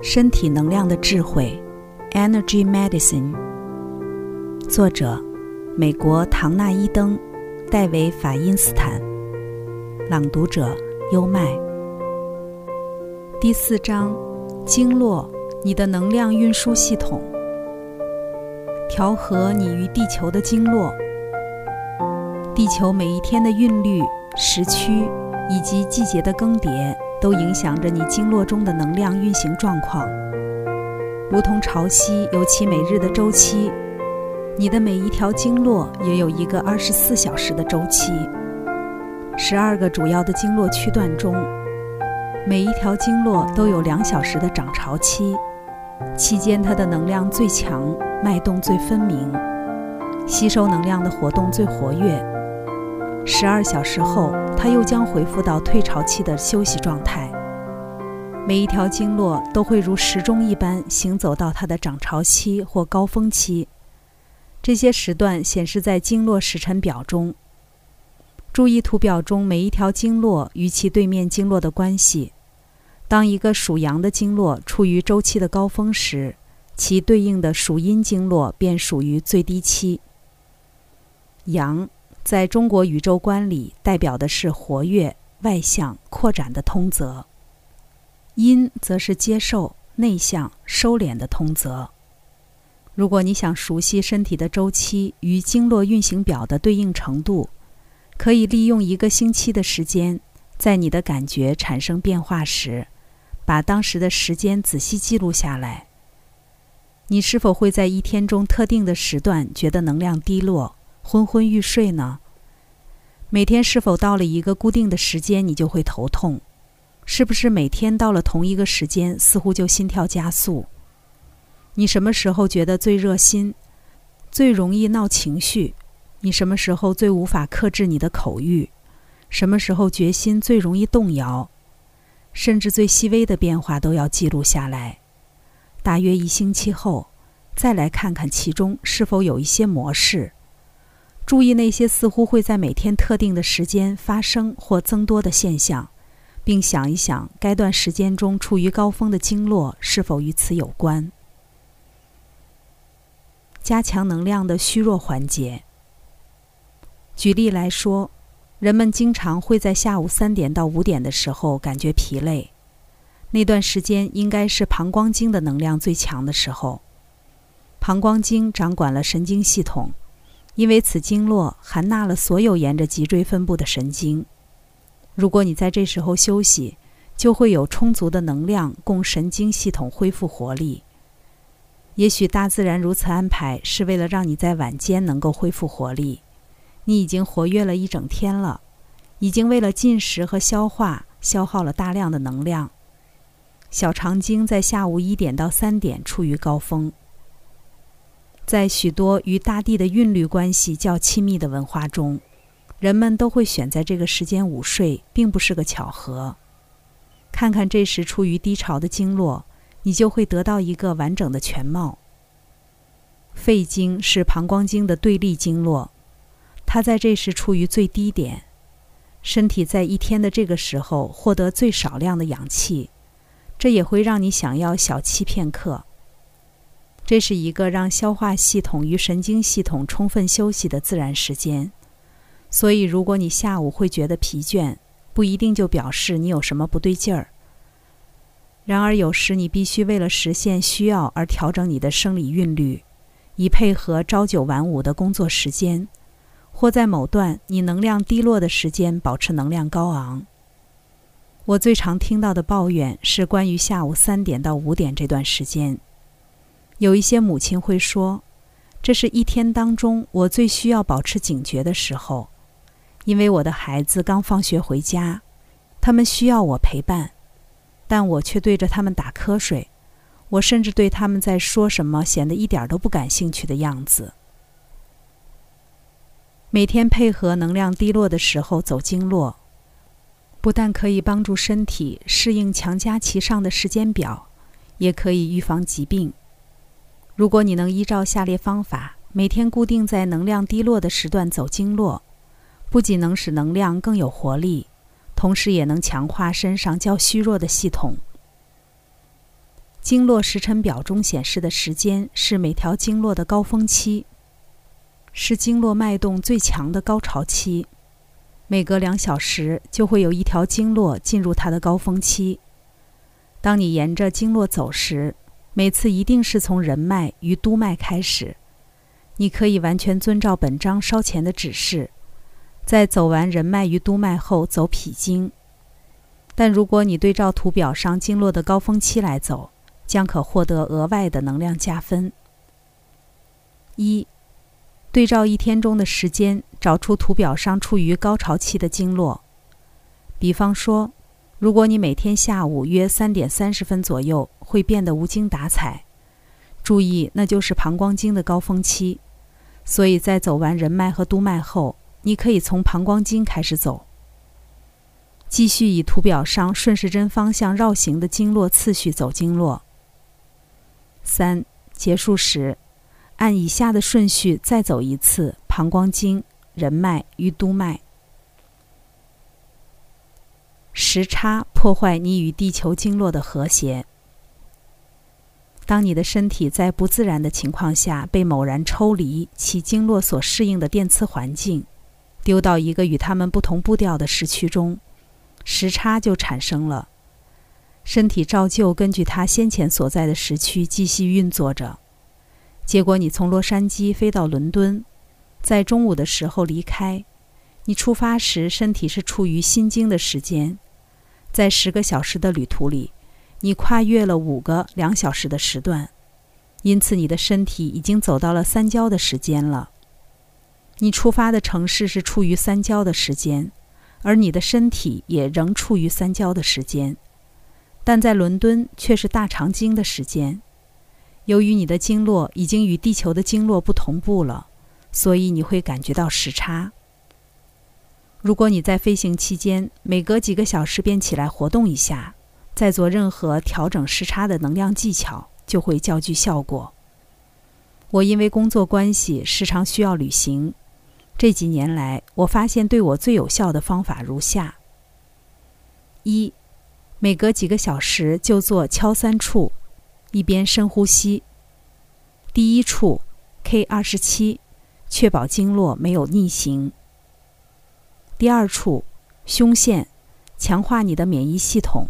身体能量的智慧，Energy Medicine。作者：美国唐纳伊登、戴维法因斯坦。朗读者：优麦。第四章：经络，你的能量运输系统，调和你与地球的经络。地球每一天的韵律、时区以及季节的更迭。都影响着你经络中的能量运行状况，如同潮汐有其每日的周期，你的每一条经络也有一个二十四小时的周期。十二个主要的经络区段中，每一条经络都有两小时的涨潮期，期间它的能量最强，脉动最分明，吸收能量的活动最活跃。十二小时后。它又将恢复到退潮期的休息状态。每一条经络都会如时钟一般行走到它的涨潮期或高峰期。这些时段显示在经络时辰表中。注意图表中每一条经络与其对面经络的关系。当一个属阳的经络处于周期的高峰时，其对应的属阴经络便属于最低期。阳。在中国宇宙观里，代表的是活跃、外向、扩展的通则；阴则是接受、内向、收敛的通则。如果你想熟悉身体的周期与经络运行表的对应程度，可以利用一个星期的时间，在你的感觉产生变化时，把当时的时间仔细记录下来。你是否会在一天中特定的时段觉得能量低落？昏昏欲睡呢？每天是否到了一个固定的时间，你就会头痛？是不是每天到了同一个时间，似乎就心跳加速？你什么时候觉得最热心，最容易闹情绪？你什么时候最无法克制你的口欲？什么时候决心最容易动摇？甚至最细微的变化都要记录下来。大约一星期后，再来看看其中是否有一些模式。注意那些似乎会在每天特定的时间发生或增多的现象，并想一想该段时间中处于高峰的经络是否与此有关。加强能量的虚弱环节。举例来说，人们经常会在下午三点到五点的时候感觉疲累，那段时间应该是膀胱经的能量最强的时候。膀胱经掌管了神经系统。因为此经络含纳了所有沿着脊椎分布的神经，如果你在这时候休息，就会有充足的能量供神经系统恢复活力。也许大自然如此安排，是为了让你在晚间能够恢复活力。你已经活跃了一整天了，已经为了进食和消化消耗了大量的能量。小肠经在下午一点到三点处于高峰。在许多与大地的韵律关系较亲密的文化中，人们都会选在这个时间午睡，并不是个巧合。看看这时处于低潮的经络，你就会得到一个完整的全貌。肺经是膀胱经的对立经络，它在这时处于最低点，身体在一天的这个时候获得最少量的氧气，这也会让你想要小憩片刻。这是一个让消化系统与神经系统充分休息的自然时间，所以如果你下午会觉得疲倦，不一定就表示你有什么不对劲儿。然而有时你必须为了实现需要而调整你的生理韵律，以配合朝九晚五的工作时间，或在某段你能量低落的时间保持能量高昂。我最常听到的抱怨是关于下午三点到五点这段时间。有一些母亲会说：“这是一天当中我最需要保持警觉的时候，因为我的孩子刚放学回家，他们需要我陪伴，但我却对着他们打瞌睡。我甚至对他们在说什么显得一点都不感兴趣的样子。”每天配合能量低落的时候走经络，不但可以帮助身体适应强加其上的时间表，也可以预防疾病。如果你能依照下列方法，每天固定在能量低落的时段走经络，不仅能使能量更有活力，同时也能强化身上较虚弱的系统。经络时辰表中显示的时间是每条经络的高峰期，是经络脉动最强的高潮期。每隔两小时就会有一条经络进入它的高峰期。当你沿着经络走时，每次一定是从人脉与督脉开始。你可以完全遵照本章稍前的指示，在走完人脉与督脉后走脾经。但如果你对照图表上经络的高峰期来走，将可获得额外的能量加分。一，对照一天中的时间，找出图表上处于高潮期的经络。比方说，如果你每天下午约三点三十分左右会变得无精打采，注意，那就是膀胱经的高峰期。所以在走完人脉和督脉后，你可以从膀胱经开始走，继续以图表上顺时针方向绕行的经络次序走经络。三结束时，按以下的顺序再走一次膀胱经、人脉与督脉。时差破坏你与地球经络的和谐。当你的身体在不自然的情况下被猛然抽离其经络所适应的电磁环境，丢到一个与他们不同步调的时区中，时差就产生了。身体照旧根据它先前所在的时区继续运作着。结果，你从洛杉矶飞到伦敦，在中午的时候离开。你出发时，身体是处于新经的时间，在十个小时的旅途里。你跨越了五个两小时的时段，因此你的身体已经走到了三焦的时间了。你出发的城市是处于三焦的时间，而你的身体也仍处于三焦的时间，但在伦敦却是大长经的时间。由于你的经络已经与地球的经络不同步了，所以你会感觉到时差。如果你在飞行期间每隔几个小时便起来活动一下。再做任何调整时差的能量技巧，就会较具效果。我因为工作关系时常需要旅行，这几年来，我发现对我最有效的方法如下：一，每隔几个小时就做敲三处，一边深呼吸。第一处 K 二十七，确保经络没有逆行。第二处胸腺，强化你的免疫系统。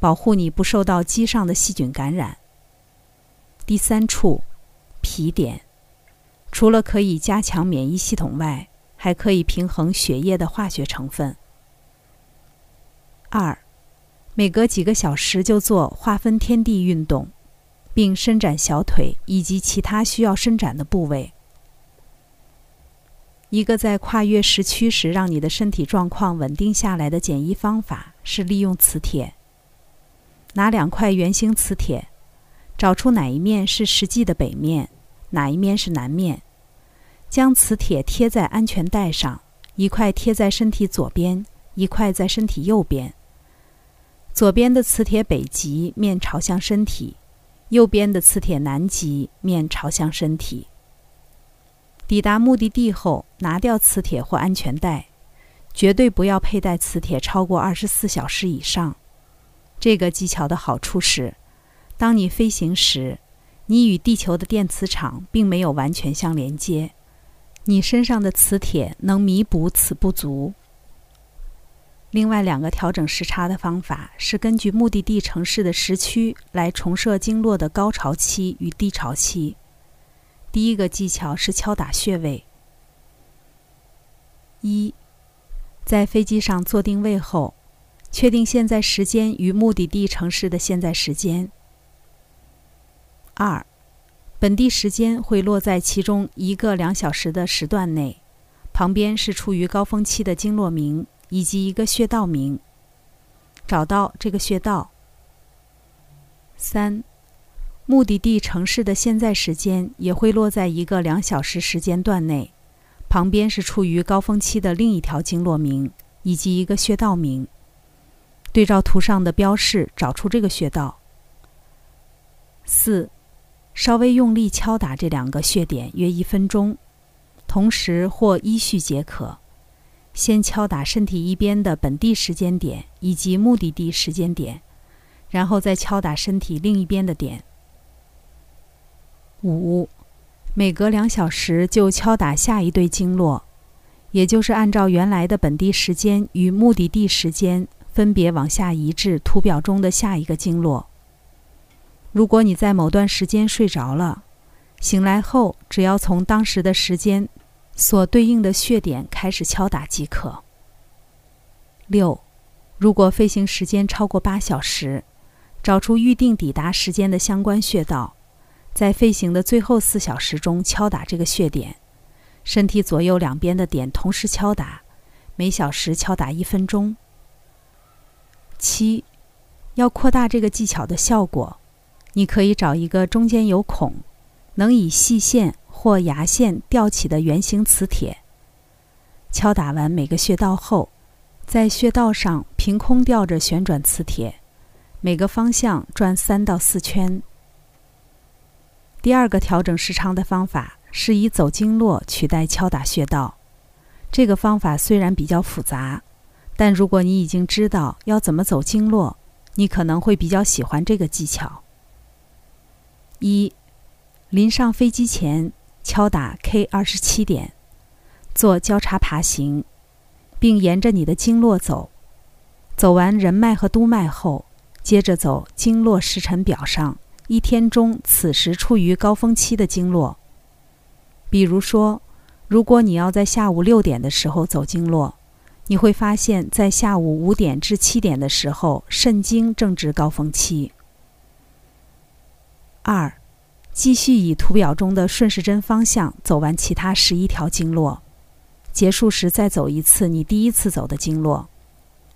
保护你不受到肌上的细菌感染。第三处，脾点，除了可以加强免疫系统外，还可以平衡血液的化学成分。二，每隔几个小时就做划分天地运动，并伸展小腿以及其他需要伸展的部位。一个在跨越时区时让你的身体状况稳定下来的简易方法是利用磁铁。拿两块圆形磁铁，找出哪一面是实际的北面，哪一面是南面。将磁铁贴在安全带上，一块贴在身体左边，一块在身体右边。左边的磁铁北极面朝向身体，右边的磁铁南极面朝向身体。抵达目的地后，拿掉磁铁或安全带，绝对不要佩戴磁铁超过二十四小时以上。这个技巧的好处是，当你飞行时，你与地球的电磁场并没有完全相连接，你身上的磁铁能弥补此不足。另外两个调整时差的方法是根据目的地城市的时区来重设经络的高潮期与低潮期。第一个技巧是敲打穴位。一，在飞机上做定位后。确定现在时间与目的地城市的现在时间。二，本地时间会落在其中一个两小时的时段内，旁边是处于高峰期的经络名以及一个穴道名。找到这个穴道。三，目的地城市的现在时间也会落在一个两小时时间段内，旁边是处于高峰期的另一条经络名以及一个穴道名。对照图上的标示，找出这个穴道。四，稍微用力敲打这两个穴点约一分钟，同时或依序皆可。先敲打身体一边的本地时间点以及目的地时间点，然后再敲打身体另一边的点。五，每隔两小时就敲打下一对经络，也就是按照原来的本地时间与目的地时间分别往下移至图表中的下一个经络。如果你在某段时间睡着了，醒来后只要从当时的时间所对应的穴点开始敲打即可。六，如果飞行时间超过八小时，找出预定抵达时间的相关穴道，在飞行的最后四小时中敲打这个穴点，身体左右两边的点同时敲打，每小时敲打一分钟。七，要扩大这个技巧的效果，你可以找一个中间有孔，能以细线或牙线吊起的圆形磁铁。敲打完每个穴道后。在穴道上凭空吊着旋转磁铁，每个方向转三到四圈。第二个调整时长的方法是以走经络取代敲打穴道。这个方法虽然比较复杂，但如果你已经知道要怎么走经络，你可能会比较喜欢这个技巧。一，临上飞机前敲打 K 二十七点，做交叉爬行。并沿着你的经络走，走完人脉和督脉后，接着走经络时辰表上一天中此时处于高峰期的经络。比如说，如果你要在下午六点的时候走经络，你会发现在下午五点至七点的时候，肾经正值高峰期。二，继续以图表中的顺时针方向走完其他十一条经络。结束时再走一次你第一次走的经络，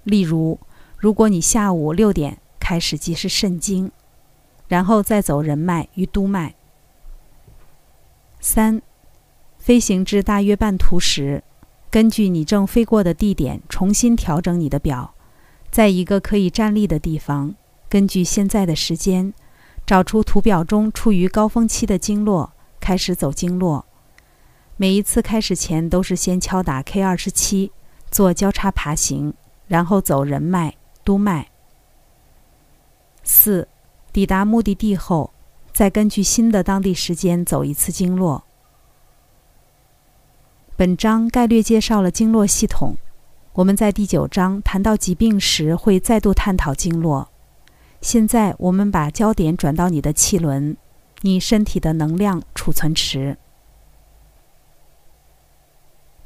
例如，如果你下午六点开始即是肾经，然后再走人脉与督脉。三，飞行至大约半途时，根据你正飞过的地点重新调整你的表，在一个可以站立的地方，根据现在的时间，找出图表中处于高峰期的经络，开始走经络。每一次开始前都是先敲打 K 二十七，做交叉爬行，然后走人脉、督脉。四，抵达目的地后，再根据新的当地时间走一次经络。本章概略介绍了经络系统，我们在第九章谈到疾病时会再度探讨经络。现在我们把焦点转到你的气轮，你身体的能量储存池。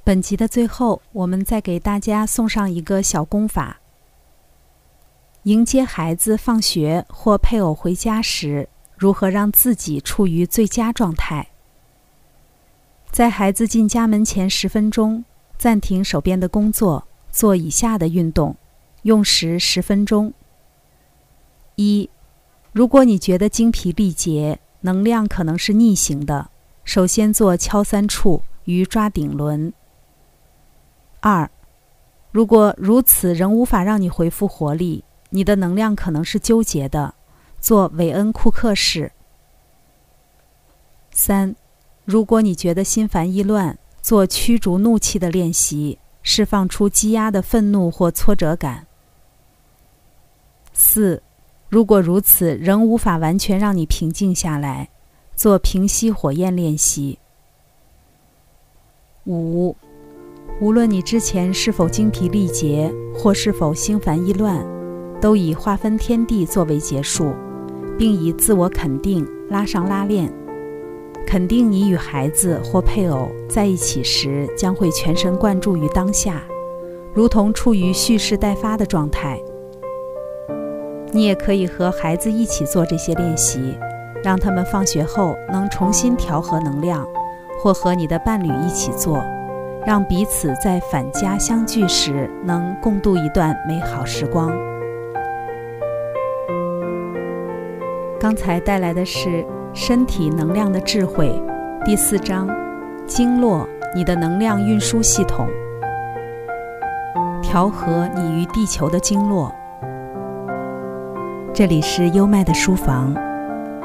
本集的最后，我们再给大家送上一个小功法：迎接孩子放学或配偶回家时，如何让自己处于最佳状态？在孩子进家门前十分钟，暂停手边的工作，做以下的运动，用时十分钟。一，如果你觉得精疲力竭，能量可能是逆行的，首先做敲三处与抓顶轮。二，如果如此仍无法让你恢复活力，你的能量可能是纠结的，做韦恩库克式。三，如果你觉得心烦意乱，做驱逐怒气的练习，释放出积压的愤怒或挫折感。四，如果如此仍无法完全让你平静下来，做平息火焰练习。五。无论你之前是否精疲力竭，或是否心烦意乱，都以划分天地作为结束，并以自我肯定拉上拉链，肯定你与孩子或配偶在一起时将会全神贯注于当下，如同处于蓄势待发的状态。你也可以和孩子一起做这些练习，让他们放学后能重新调和能量，或和你的伴侣一起做。让彼此在返家相聚时能共度一段美好时光。刚才带来的是身体能量的智慧第四章：经络，你的能量运输系统，调和你与地球的经络。这里是优麦的书房，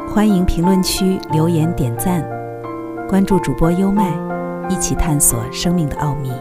欢迎评论区留言点赞，关注主播优麦。一起探索生命的奥秘。